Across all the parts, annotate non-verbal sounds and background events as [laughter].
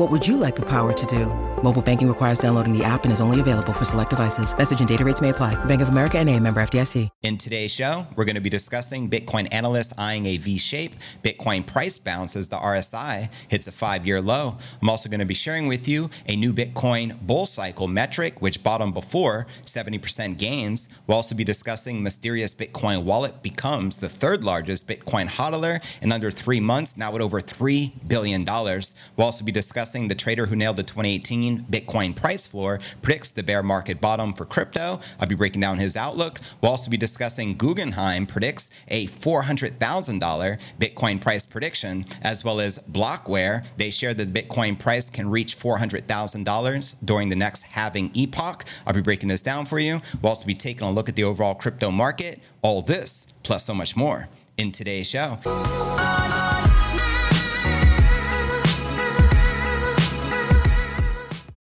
What would you like the power to do? Mobile banking requires downloading the app and is only available for select devices. Message and data rates may apply. Bank of America and a member FDIC. In today's show, we're going to be discussing Bitcoin analysts eyeing a V shape, Bitcoin price bounce as the RSI hits a five year low. I'm also going to be sharing with you a new Bitcoin bull cycle metric, which bottomed before 70% gains. We'll also be discussing mysterious Bitcoin wallet becomes the third largest Bitcoin hodler in under three months, now at over $3 billion. We'll also be discussing the trader who nailed the 2018 Bitcoin price floor predicts the bear market bottom for crypto. I'll be breaking down his outlook. We'll also be discussing Guggenheim predicts a $400,000 Bitcoin price prediction, as well as Blockware. They share that the Bitcoin price can reach $400,000 during the next halving epoch. I'll be breaking this down for you. We'll also be taking a look at the overall crypto market. All this, plus so much more, in today's show.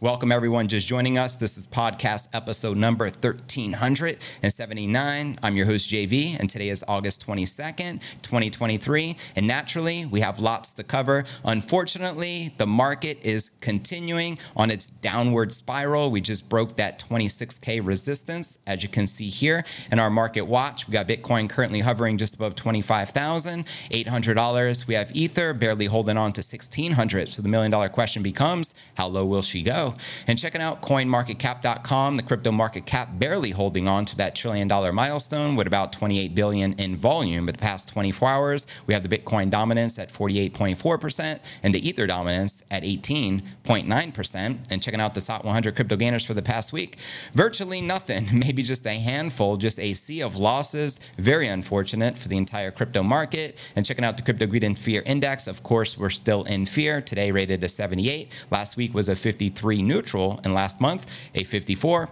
Welcome everyone just joining us. This is podcast episode number 1379. I'm your host JV and today is August 22nd, 2023. And naturally, we have lots to cover. Unfortunately, the market is continuing on its downward spiral. We just broke that 26k resistance as you can see here in our market watch. We got Bitcoin currently hovering just above $25,800. We have Ether barely holding on to 1600. So the million dollar question becomes how low will she go? And checking out coinmarketcap.com, the crypto market cap barely holding on to that trillion dollar milestone with about 28 billion in volume. But the past 24 hours, we have the Bitcoin dominance at 48.4% and the Ether dominance at 18.9%. And checking out the top 100 crypto gainers for the past week, virtually nothing, [laughs] maybe just a handful, just a sea of losses. Very unfortunate for the entire crypto market. And checking out the crypto greed and fear index, of course, we're still in fear. Today rated a 78. Last week was a 53 neutral, and last month a 54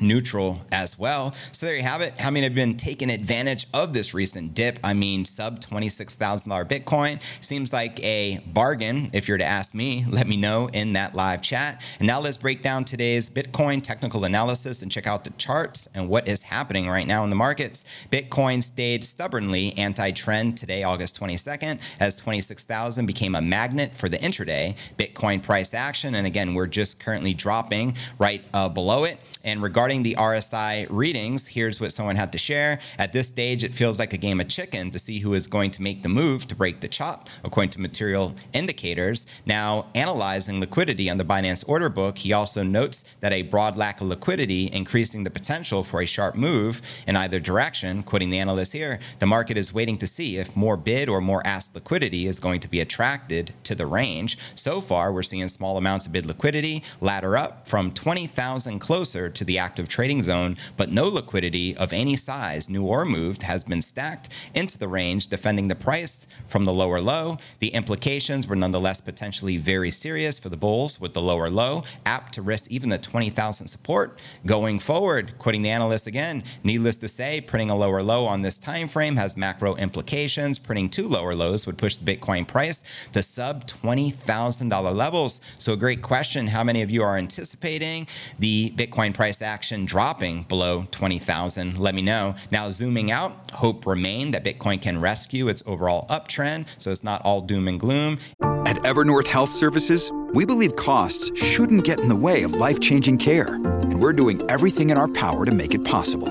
neutral as well. So there you have it. How many have been taking advantage of this recent dip? I mean, sub $26,000 Bitcoin seems like a bargain. If you're to ask me, let me know in that live chat. And now let's break down today's Bitcoin technical analysis and check out the charts and what is happening right now in the markets. Bitcoin stayed stubbornly anti-trend today, August 22nd, as 26,000 became a magnet for the intraday Bitcoin price action. And again, we're just currently dropping right uh, below it. And regarding regarding the RSI readings, here's what someone had to share. At this stage, it feels like a game of chicken to see who is going to make the move to break the chop, according to material indicators. Now, analyzing liquidity on the Binance order book, he also notes that a broad lack of liquidity increasing the potential for a sharp move in either direction. Quoting the analyst here, the market is waiting to see if more bid or more asked liquidity is going to be attracted to the range. So far, we're seeing small amounts of bid liquidity ladder up from 20,000 closer to the active active trading zone, but no liquidity of any size, new or moved, has been stacked into the range, defending the price from the lower low. The implications were nonetheless potentially very serious for the bulls with the lower low, apt to risk even the 20,000 support going forward. Quoting the analyst again, needless to say, printing a lower low on this time frame has macro implications. Printing two lower lows would push the Bitcoin price to sub $20,000 levels. So, a great question how many of you are anticipating the Bitcoin price action? Action dropping below 20,000, let me know. Now, zooming out, hope remain that Bitcoin can rescue its overall uptrend, so it's not all doom and gloom. At Evernorth Health Services, we believe costs shouldn't get in the way of life changing care, and we're doing everything in our power to make it possible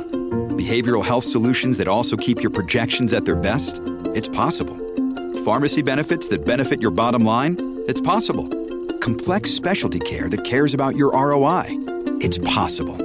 Behavioral health solutions that also keep your projections at their best? It's possible. Pharmacy benefits that benefit your bottom line? It's possible. Complex specialty care that cares about your ROI? It's possible.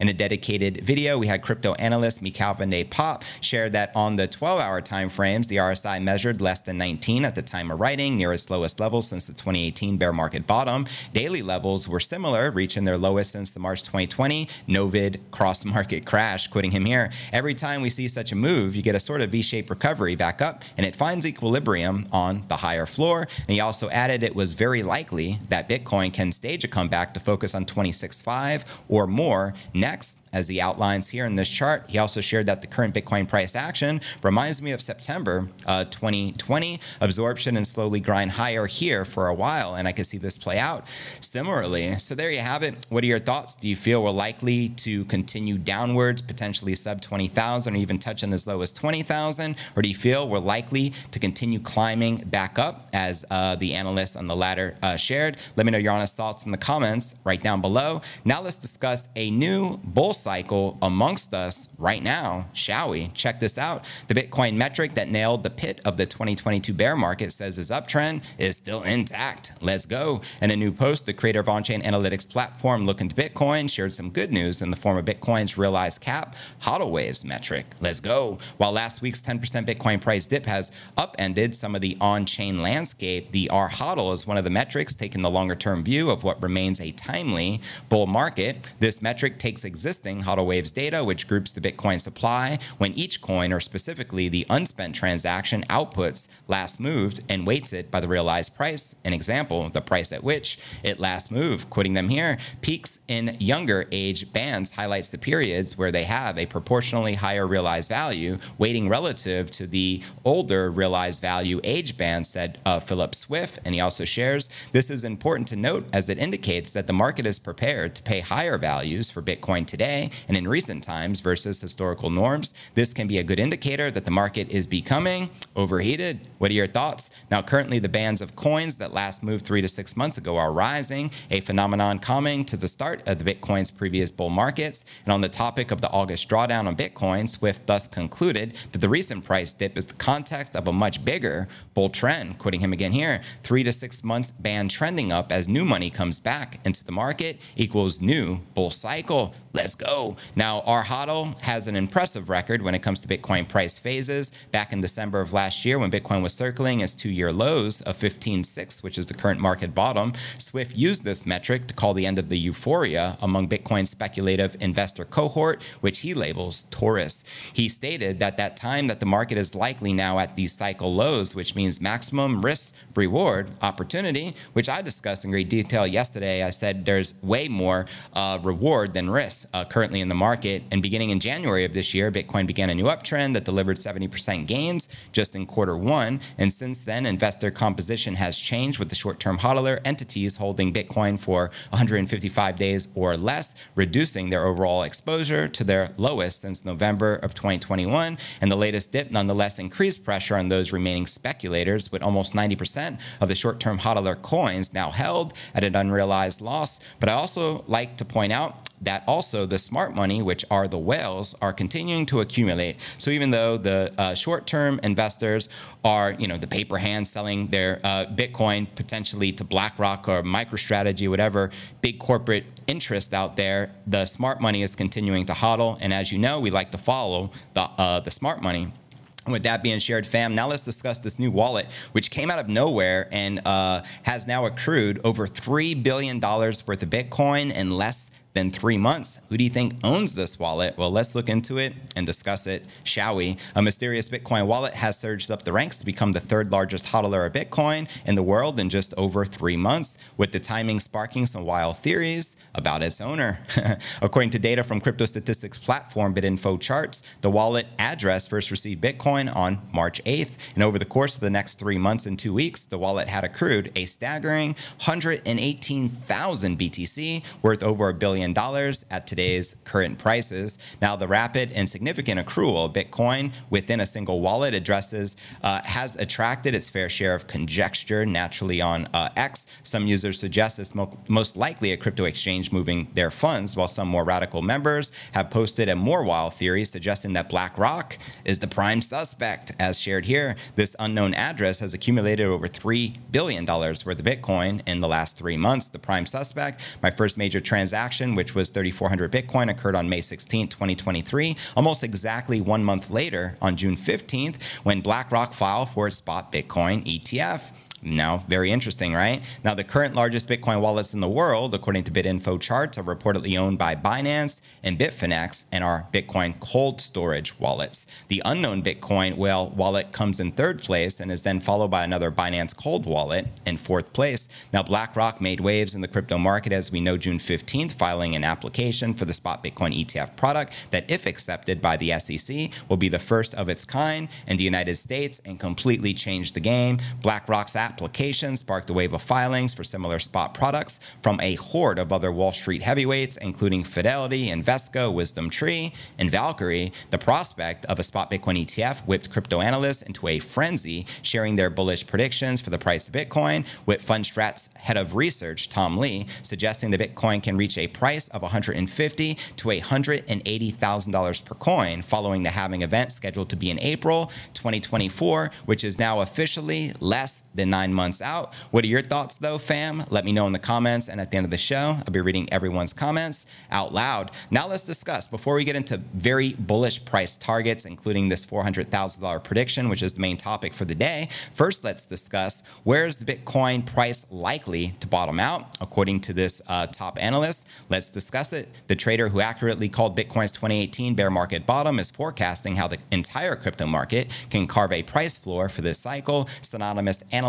In a dedicated video, we had crypto analyst Michaël van de Poppe share that on the 12-hour time frames, the RSI measured less than 19 at the time of writing, near its lowest level since the 2018 bear market bottom. Daily levels were similar, reaching their lowest since the March 2020 COVID cross-market crash. quitting him here, every time we see such a move, you get a sort of V-shaped recovery back up, and it finds equilibrium on the higher floor. And he also added it was very likely that Bitcoin can stage a comeback to focus on 26.5 or more next as the outlines here in this chart. He also shared that the current Bitcoin price action reminds me of September uh, 2020 absorption and slowly grind higher here for a while. And I can see this play out similarly. So there you have it. What are your thoughts? Do you feel we're likely to continue downwards, potentially sub 20,000 or even touching as low as 20,000? Or do you feel we're likely to continue climbing back up as uh, the analysts on the ladder uh, shared? Let me know your honest thoughts in the comments right down below. Now let's discuss a new bull cycle amongst us right now, shall we? Check this out. The Bitcoin metric that nailed the pit of the 2022 bear market says his uptrend is still intact. Let's go. In a new post, the creator of on-chain analytics platform Look into Bitcoin shared some good news in the form of Bitcoin's realized cap HODL waves metric. Let's go. While last week's 10% Bitcoin price dip has upended some of the on-chain landscape, the R HODL is one of the metrics taking the longer-term view of what remains a timely bull market. This metric takes existing HODL Waves data, which groups the Bitcoin supply when each coin, or specifically the unspent transaction, outputs last moved and weights it by the realized price. An example, the price at which it last moved. Quoting them here, peaks in younger age bands highlights the periods where they have a proportionally higher realized value, weighting relative to the older realized value age band, said uh, Philip Swift. And he also shares this is important to note as it indicates that the market is prepared to pay higher values for Bitcoin today and in recent times versus historical norms. This can be a good indicator that the market is becoming overheated. What are your thoughts? Now, currently, the bands of coins that last moved three to six months ago are rising, a phenomenon coming to the start of the Bitcoin's previous bull markets. And on the topic of the August drawdown on Bitcoin, Swift thus concluded that the recent price dip is the context of a much bigger bull trend. Quoting him again here, three to six months band trending up as new money comes back into the market equals new bull cycle. Let's go. Oh, now, R HODL has an impressive record when it comes to Bitcoin price phases. Back in December of last year, when Bitcoin was circling its two year lows of 15.6, which is the current market bottom, Swift used this metric to call the end of the euphoria among Bitcoin's speculative investor cohort, which he labels Taurus. He stated that that time that the market is likely now at these cycle lows, which means maximum risk reward opportunity, which I discussed in great detail yesterday. I said there's way more uh, reward than risk uh, currently in the market. And beginning in January of this year, Bitcoin began a new uptrend that delivered 70% gains just in quarter one. And since then, investor composition has changed with the short term hodler entities holding Bitcoin for 155 days or less, reducing their overall exposure to their lowest since November of 2021. And the latest dip nonetheless increased pressure on those remaining speculators, with almost 90% of the short term hodler coins now held at an unrealized loss. But I also like to point out that also the smart money, which are the whales, are continuing to accumulate. So even though the uh, short-term investors are, you know, the paper hands selling their uh, Bitcoin potentially to BlackRock or MicroStrategy, whatever big corporate interest out there, the smart money is continuing to hodl. And as you know, we like to follow the uh, the smart money. With that being shared, fam, now let's discuss this new wallet, which came out of nowhere and uh, has now accrued over $3 billion worth of Bitcoin in less than three months. Who do you think owns this wallet? Well, let's look into it and discuss it, shall we? A mysterious Bitcoin wallet has surged up the ranks to become the third largest hodler of Bitcoin in the world in just over three months, with the timing sparking some wild theories about its owner. [laughs] According to data from crypto statistics platform BitInfo Charts, the wallet address first received Bitcoin on March 8th, and over the course of the next three months and two weeks, the wallet had accrued a staggering 118,000 BTC, worth over a billion billion at today's current prices. Now, the rapid and significant accrual of Bitcoin within a single wallet addresses uh, has attracted its fair share of conjecture naturally on uh, X. Some users suggest it's mo- most likely a crypto exchange moving their funds, while some more radical members have posted a more wild theory suggesting that BlackRock is the prime suspect. As shared here, this unknown address has accumulated over $3 billion worth of Bitcoin in the last three months. The prime suspect, my first major transaction, which was 3,400 Bitcoin, occurred on May 16, 2023, almost exactly one month later on June 15th, when BlackRock filed for its spot Bitcoin ETF. Now, very interesting, right? Now, the current largest Bitcoin wallets in the world, according to BitInfo charts, are reportedly owned by Binance and Bitfinex and are Bitcoin cold storage wallets. The unknown Bitcoin wallet comes in third place and is then followed by another Binance cold wallet in fourth place. Now, BlackRock made waves in the crypto market, as we know, June 15th, filing an application for the spot Bitcoin ETF product that, if accepted by the SEC, will be the first of its kind in the United States and completely change the game. BlackRock's application sparked a wave of filings for similar spot products from a horde of other Wall Street heavyweights, including Fidelity, Invesco, Wisdom Tree, and Valkyrie. The prospect of a spot Bitcoin ETF whipped crypto analysts into a frenzy, sharing their bullish predictions for the price of Bitcoin, with Fundstrat's head of research, Tom Lee, suggesting that Bitcoin can reach a price of 150 to $180,000 per coin following the halving event scheduled to be in April 2024, which is now officially less than nine months out. What are your thoughts, though, fam? Let me know in the comments. And at the end of the show, I'll be reading everyone's comments out loud. Now, let's discuss before we get into very bullish price targets, including this $400,000 prediction, which is the main topic for the day. First, let's discuss where is the Bitcoin price likely to bottom out, according to this uh, top analyst. Let's discuss it. The trader who accurately called Bitcoin's 2018 bear market bottom is forecasting how the entire crypto market can carve a price floor for this cycle. Synonymous analyst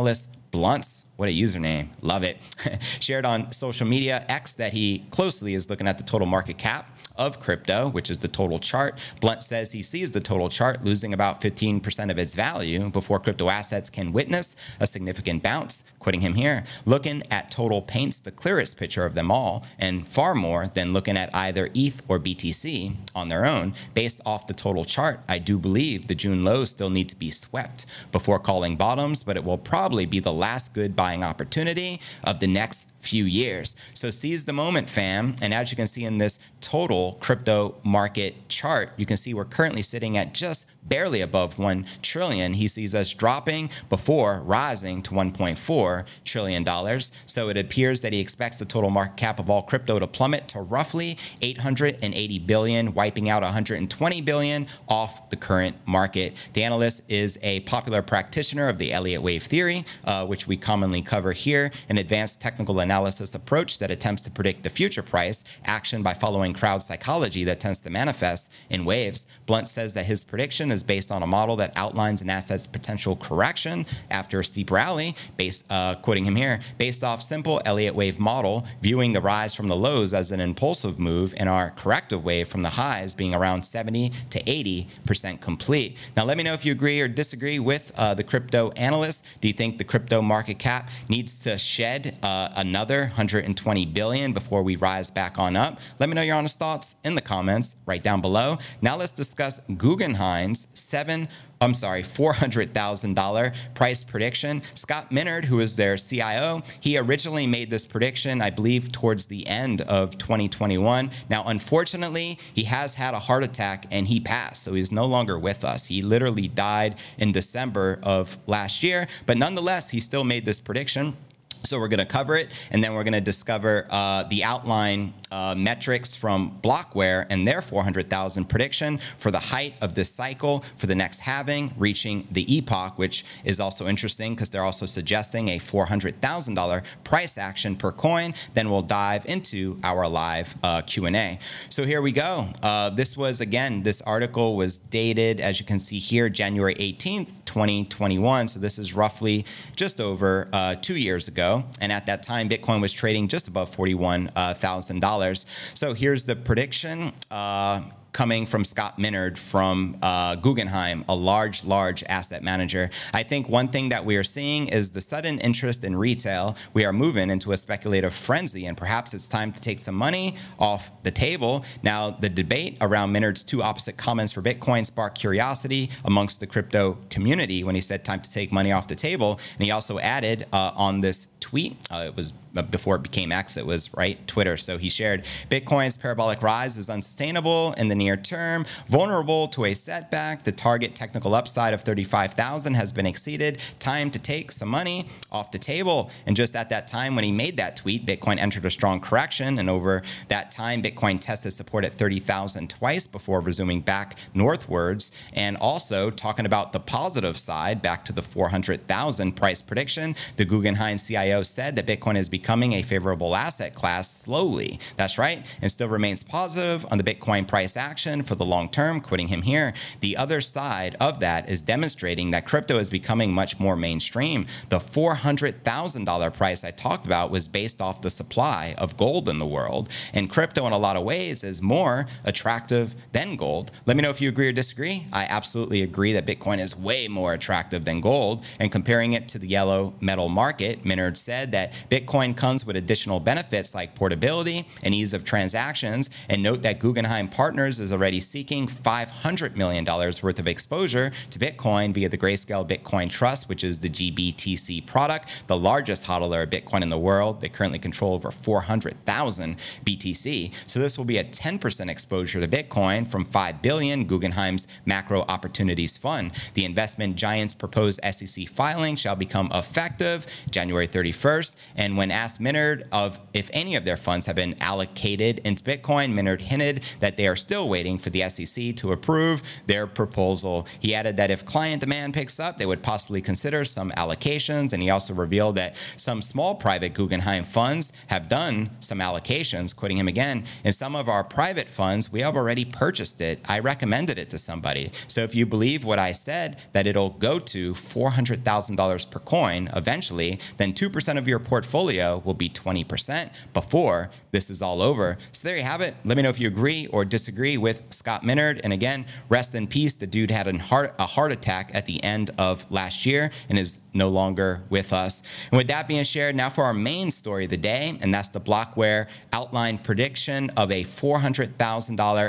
Bluntz, what a username. Love it. [laughs] Shared on social media X that he closely is looking at the total market cap of crypto, which is the total chart. Blunt says he sees the total chart losing about 15% of its value before crypto assets can witness a significant bounce. Quitting him here, looking at total paints the clearest picture of them all, and far more than looking at either ETH or BTC on their own. Based off the total chart, I do believe the June lows still need to be swept before calling bottoms, but it will probably be the last good buying opportunity of the next few years. So seize the moment, fam. And as you can see in this total crypto market chart, you can see we're currently sitting at just barely above 1 trillion. He sees us dropping before rising to 1.4 trillion dollars. So it appears that he expects the total market cap of all crypto to plummet to roughly 880 billion, wiping out 120 billion off the current market. The analyst is a popular practitioner of the Elliott wave theory, uh, which we commonly cover here, an advanced technical analysis approach that attempts to predict the future price action by following crowd psychology that tends to manifest in waves. Blunt says that his prediction is based on a model that outlines an asset's potential correction after a steep rally, based, uh, quoting him here, based off simple Elliott wave model, viewing the rise from the lows as an impulsive move and our corrective wave from the highs being around 70 to 80% complete. Now, let me know if you agree or disagree with uh, the crypto analyst. Do you think the crypto market cap needs to shed uh, another another 120 billion before we rise back on up? Let me know your honest thoughts in the comments right down below. Now let's discuss Guggenheim's seven I'm sorry, $400,000 price prediction. Scott Minerd, who is their CIO, he originally made this prediction, I believe, towards the end of 2021. Now, unfortunately, he has had a heart attack and he passed, so he's no longer with us. He literally died in December of last year, but nonetheless, he still made this prediction. So we're going to cover it, and then we're going to discover uh, the outline uh, metrics from Blockware and their 400,000 prediction for the height of this cycle for the next halving, reaching the epoch, which is also interesting because they're also suggesting a $400,000 price action per coin. Then we'll dive into our live uh, Q&A. So here we go. Uh, this was, again, this article was dated, as you can see here, January 18th, 2021. So this is roughly just over uh, two years ago. And at that time, Bitcoin was trading just above $41,000. So here's the prediction. Uh, coming from Scott Minerd from uh, Guggenheim, a large, large asset manager. I think one thing that we are seeing is the sudden interest in retail. We are moving into a speculative frenzy, and perhaps it's time to take some money off the table. Now, the debate around Minerd's two opposite comments for Bitcoin sparked curiosity amongst the crypto community when he said time to take money off the table. And he also added uh, on this tweet, uh, it was uh, before it became X, it was right Twitter. So he shared Bitcoin's parabolic rise is unsustainable in the near term, vulnerable to a setback. The target technical upside of 35,000 has been exceeded. Time to take some money off the table. And just at that time when he made that tweet, Bitcoin entered a strong correction. And over that time, Bitcoin tested support at 30,000 twice before resuming back northwards. And also talking about the positive side, back to the 400,000 price prediction, the Guggenheim CIO said that Bitcoin is becoming a favorable asset class slowly. That's right, and still remains positive on the Bitcoin price action for the long term, quoting him here. The other side of that is demonstrating that crypto is becoming much more mainstream. The $400,000 price I talked about was based off the supply of gold in the world. And crypto, in a lot of ways, is more attractive than gold. Let me know if you agree or disagree. I absolutely agree that Bitcoin is way more attractive than gold. And comparing it to the yellow metal market, Minerd said that Bitcoin comes with additional benefits like portability and ease of transactions. And note that Guggenheim Partners is already seeking $500 million worth of exposure to Bitcoin via the Grayscale Bitcoin Trust, which is the GBTC product, the largest hodler of Bitcoin in the world. They currently control over 400,000 BTC. So this will be a 10% exposure to Bitcoin from 5 billion Guggenheim's Macro Opportunities Fund. The investment giant's proposed SEC filing shall become effective January 31st. And when asked Minerd of if any of their funds have been allocated into Bitcoin. Minerd hinted that they are still waiting for the SEC to approve their proposal. He added that if client demand picks up, they would possibly consider some allocations. And he also revealed that some small private Guggenheim funds have done some allocations, quoting him again. In some of our private funds, we have already purchased it. I recommended it to somebody. So if you believe what I said, that it'll go to $400,000 per coin eventually, then 2% of your portfolio will be 20% before this is all over. So there you have it. Let me know if you agree or disagree with Scott Minerd. And again, rest in peace. The dude had heart, a heart attack at the end of last year and is no longer with us. And with that being shared, now for our main story of the day, and that's the Blockware outline prediction of a $400,000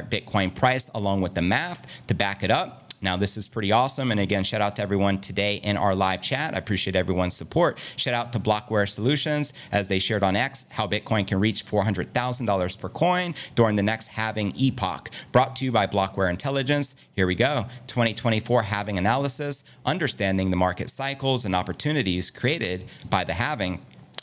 Bitcoin price along with the math to back it up. Now, this is pretty awesome. And again, shout out to everyone today in our live chat. I appreciate everyone's support. Shout out to Blockware Solutions as they shared on X how Bitcoin can reach $400,000 per coin during the next halving epoch. Brought to you by Blockware Intelligence. Here we go 2024 halving analysis, understanding the market cycles and opportunities created by the halving.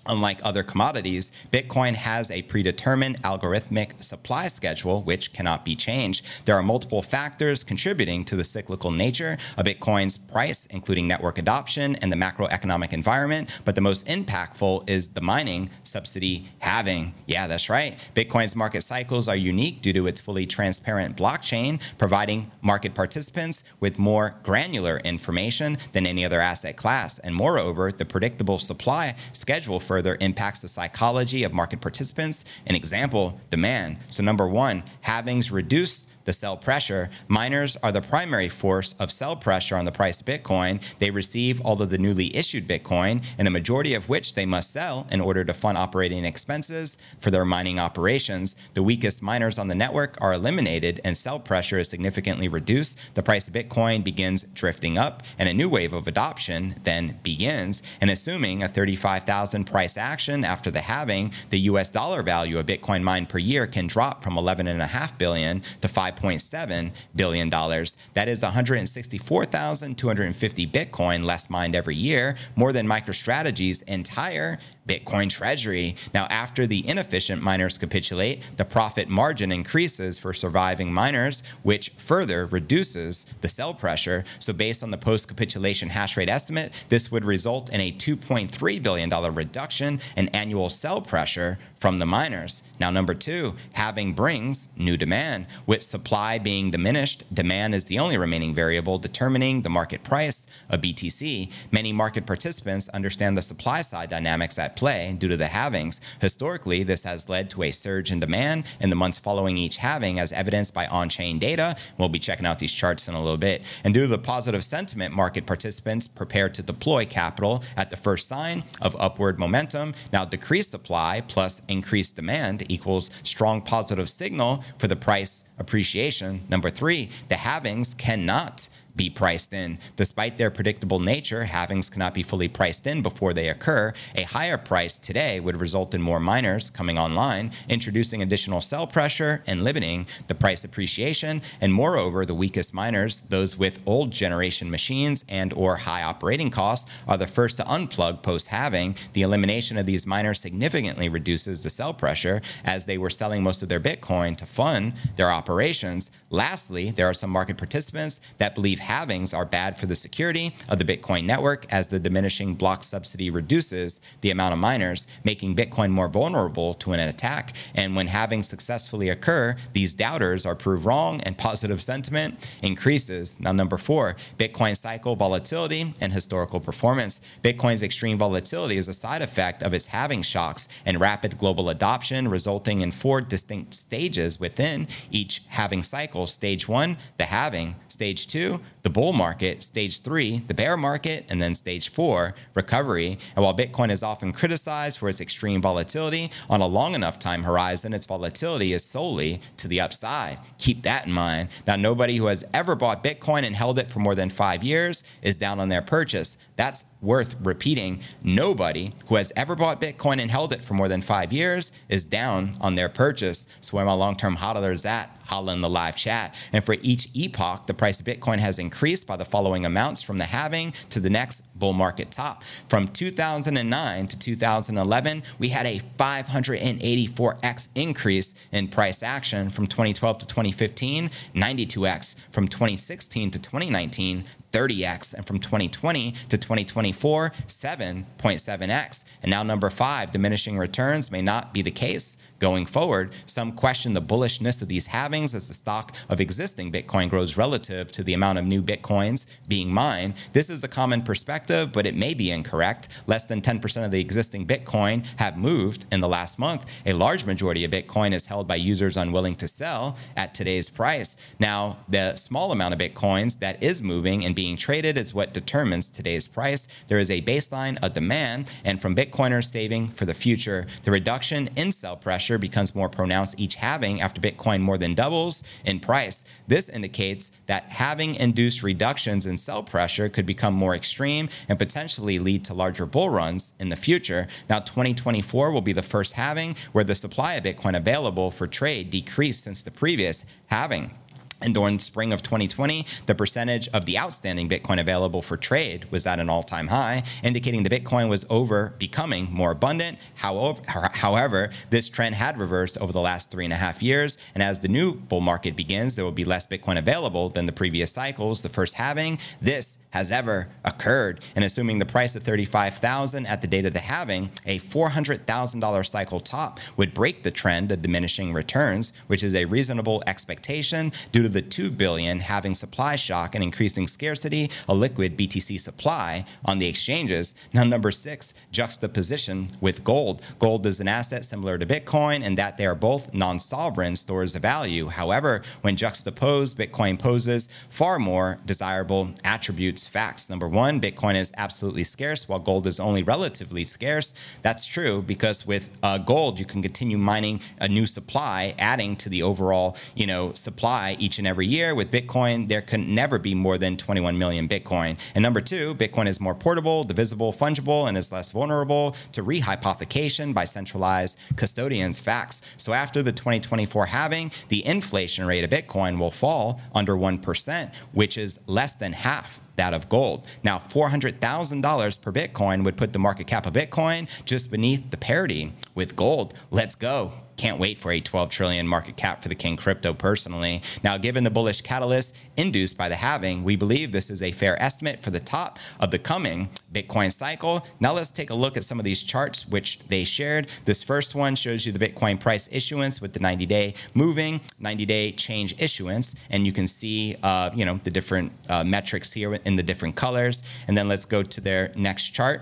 Unlike other commodities, Bitcoin has a predetermined algorithmic supply schedule which cannot be changed. There are multiple factors contributing to the cyclical nature of Bitcoin's price, including network adoption and the macroeconomic environment, but the most impactful is the mining subsidy halving. Yeah, that's right. Bitcoin's market cycles are unique due to its fully transparent blockchain, providing market participants with more granular information than any other asset class. And moreover, the predictable supply schedule for further impacts the psychology of market participants. An example, demand. So, number one, halvings reduce the sell pressure. Miners are the primary force of sell pressure on the price of Bitcoin. They receive all of the newly issued Bitcoin, and the majority of which they must sell in order to fund operating expenses for their mining operations. The weakest miners on the network are eliminated, and sell pressure is significantly reduced. The price of Bitcoin begins drifting up, and a new wave of adoption then begins. And assuming a 35,000 price action after the halving, the US dollar value of Bitcoin mined per year can drop from 11.5 billion to 5 $5.7 billion. That is 164,250 Bitcoin less mined every year, more than MicroStrategy's entire Bitcoin treasury. Now, after the inefficient miners capitulate, the profit margin increases for surviving miners, which further reduces the sell pressure. So, based on the post capitulation hash rate estimate, this would result in a $2.3 billion reduction in annual sell pressure from the miners. Now, number two, halving brings new demand. With supply being diminished, demand is the only remaining variable determining the market price of BTC. Many market participants understand the supply side dynamics at play due to the halvings. Historically, this has led to a surge in demand in the months following each halving, as evidenced by on chain data. We'll be checking out these charts in a little bit. And due to the positive sentiment, market participants prepare to deploy capital at the first sign of upward momentum. Now, decreased supply plus increased demand equals strong positive signal for the price appreciation. Number three, the halvings cannot be priced in. Despite their predictable nature, halvings cannot be fully priced in before they occur. A higher price today would result in more miners coming online, introducing additional sell pressure and limiting the price appreciation. And moreover, the weakest miners, those with old generation machines and or high operating costs, are the first to unplug post halving. The elimination of these miners significantly reduces the sell pressure as they were selling most of their Bitcoin to fund their operations. Lastly, there are some market participants that believe halvings are bad for the security of the Bitcoin network as the diminishing block subsidy reduces the amount of miners, making Bitcoin more vulnerable to an attack. And when halvings successfully occur, these doubters are proved wrong and positive sentiment increases. Now, number four, Bitcoin cycle volatility and historical performance. Bitcoin's extreme volatility is a side effect of its halving shocks and rapid global adoption, resulting in four distinct stages within each halving cycle. Stage one, the halving. Stage two, the bull market, stage three, the bear market, and then stage four, recovery. And while Bitcoin is often criticized for its extreme volatility, on a long enough time horizon, its volatility is solely to the upside. Keep that in mind. Now, nobody who has ever bought Bitcoin and held it for more than five years is down on their purchase. That's worth repeating. Nobody who has ever bought Bitcoin and held it for more than five years is down on their purchase. So, where my long term hodlers at? Holla in the live chat. And for each epoch, the price of Bitcoin has increased by the following amounts from the halving to the next bull market top. From 2009 to 2011, we had a 584x increase in price action. From 2012 to 2015, 92x. From 2016 to 2019, 30x. And from 2020 to 2024, 7.7x. And now, number five, diminishing returns may not be the case going forward. Some question the bullishness of these halvings as the stock of existing Bitcoin grows relative to the amount of new Bitcoins being mined. This is a common perspective, but it may be incorrect. Less than 10% of the existing Bitcoin have moved in the last month. A large majority of Bitcoin is held by users unwilling to sell at today's price. Now, the small amount of Bitcoins that is moving and being traded is what determines today's price. There is a baseline of demand, and from Bitcoiners saving for the future, the reduction in sell pressure becomes more pronounced each halving after Bitcoin more than doubles in price. This indicates that halving induced reductions in sell pressure could become more extreme and potentially lead to larger bull runs in the future. Now, 2024 will be the first halving where the supply of Bitcoin available for trade decreased since the previous halving. And during spring of 2020, the percentage of the outstanding Bitcoin available for trade was at an all time high, indicating the Bitcoin was over becoming more abundant. However, however, this trend had reversed over the last three and a half years. And as the new bull market begins, there will be less Bitcoin available than the previous cycles, the first halving. This has ever occurred. And assuming the price of 35,000 at the date of the halving, a $400,000 cycle top would break the trend of diminishing returns, which is a reasonable expectation due to the 2 billion halving supply shock and increasing scarcity a liquid BTC supply on the exchanges. Now, number six, juxtaposition with gold. Gold is an asset similar to Bitcoin in that they are both non sovereign stores of value. However, when juxtaposed, Bitcoin poses far more desirable attributes. Facts. Number one, Bitcoin is absolutely scarce while gold is only relatively scarce. That's true because with uh, gold, you can continue mining a new supply, adding to the overall, you know, supply each and every year. With Bitcoin, there can never be more than 21 million Bitcoin. And number two, Bitcoin is more portable, divisible, fungible, and is less vulnerable to rehypothecation by centralized custodians. Facts. So after the 2024 halving, the inflation rate of Bitcoin will fall under 1%, which is less than half that of gold. Now, $400,000 per Bitcoin would put the market cap of Bitcoin just beneath the parity with gold. Let's go can't wait for a 12 trillion market cap for the King crypto personally. Now, given the bullish catalyst induced by the halving, we believe this is a fair estimate for the top of the coming Bitcoin cycle. Now, let's take a look at some of these charts which they shared. This first one shows you the Bitcoin price issuance with the 90 day moving, 90 day change issuance. And you can see, uh, you know, the different uh, metrics here in the different colors. And then let's go to their next chart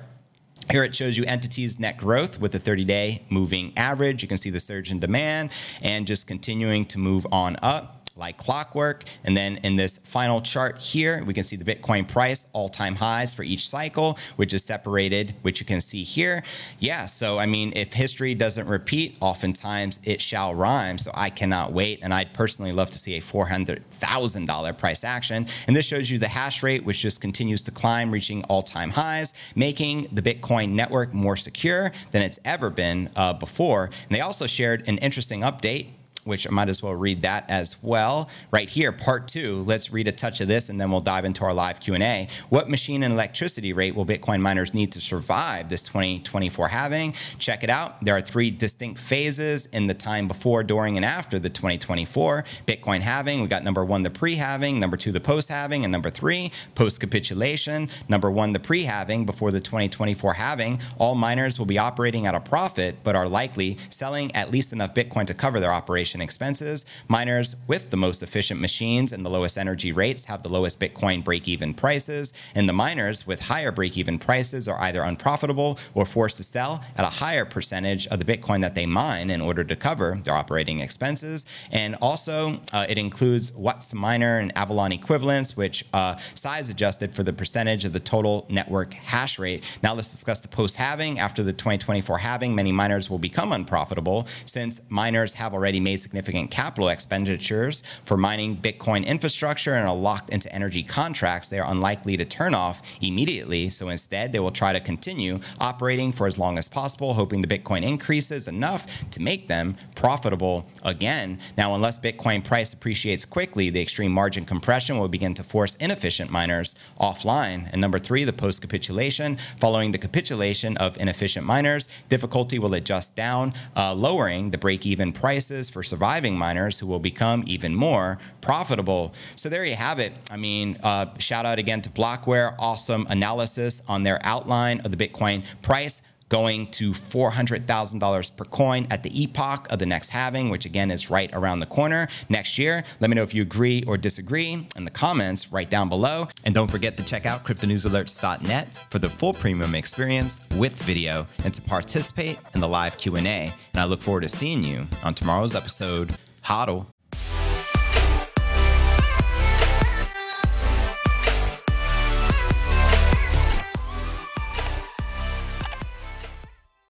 Here it shows you entities net growth with the 30 day moving average. You can see the surge in demand and just continuing to move on up like clockwork. And then in this final chart here, we can see the Bitcoin price all time highs for each cycle, which is separated, which you can see here. Yeah, so I mean, if history doesn't repeat, oftentimes it shall rhyme. So I cannot wait. And I'd personally love to see a $400,000 price action. And this shows you the hash rate, which just continues to climb, reaching all time highs, making the Bitcoin network more secure than it's ever been uh, before. And they also shared an interesting update which I might as well read that as well. Right here, part two. Let's read a touch of this, and then we'll dive into our live Q and A. What machine and electricity rate will Bitcoin miners need to survive this 2024 halving? Check it out. There are three distinct phases in the time before, during, and after the 2024 Bitcoin halving. We got number one, the pre-halving, number two, the post-halving, and number three, post-capitulation. Number one, the pre-halving before the 2024 halving. All miners will be operating at a profit, but are likely selling at least enough Bitcoin to cover their operation expenses. Miners with the most efficient machines and the lowest energy rates have the lowest Bitcoin break even prices, and the miners with higher break even prices are either unprofitable or forced to sell at a higher percentage of the Bitcoin that they mine in order to cover their operating expenses. And also, uh, it includes Whatsminer and Avalon equivalents, which uh, size adjusted for the percentage of the total network hash rate. Now, let's discuss the post halving. After the 2024 halving, many miners will become unprofitable since miners have already made significant capital expenditures for mining Bitcoin infrastructure and are locked into energy contracts, they are unlikely to turn off immediately. So instead, they will try to continue operating for as long as possible, hoping the Bitcoin increases enough to make them profitable again. Now, unless Bitcoin price appreciates quickly, the extreme margin compression will begin to force inefficient miners offline. And number three, the post capitulation. Following the capitulation of inefficient miners, difficulty will adjust down, uh, lowering the break even prices for surviving miners who will become even more profitable. So there you have it. I mean, uh, shout out again to Blockware. Awesome analysis on their outline of the Bitcoin price going to $400,000 per coin at the epoch of the next halving, which again is right around the corner next year. Let me know if you agree or disagree in the comments right down below. And don't forget to check out cryptonewsalerts.net for the full premium experience with video and to participate in the live Q&A. And I look forward to seeing you on tomorrow's episode. Hodl.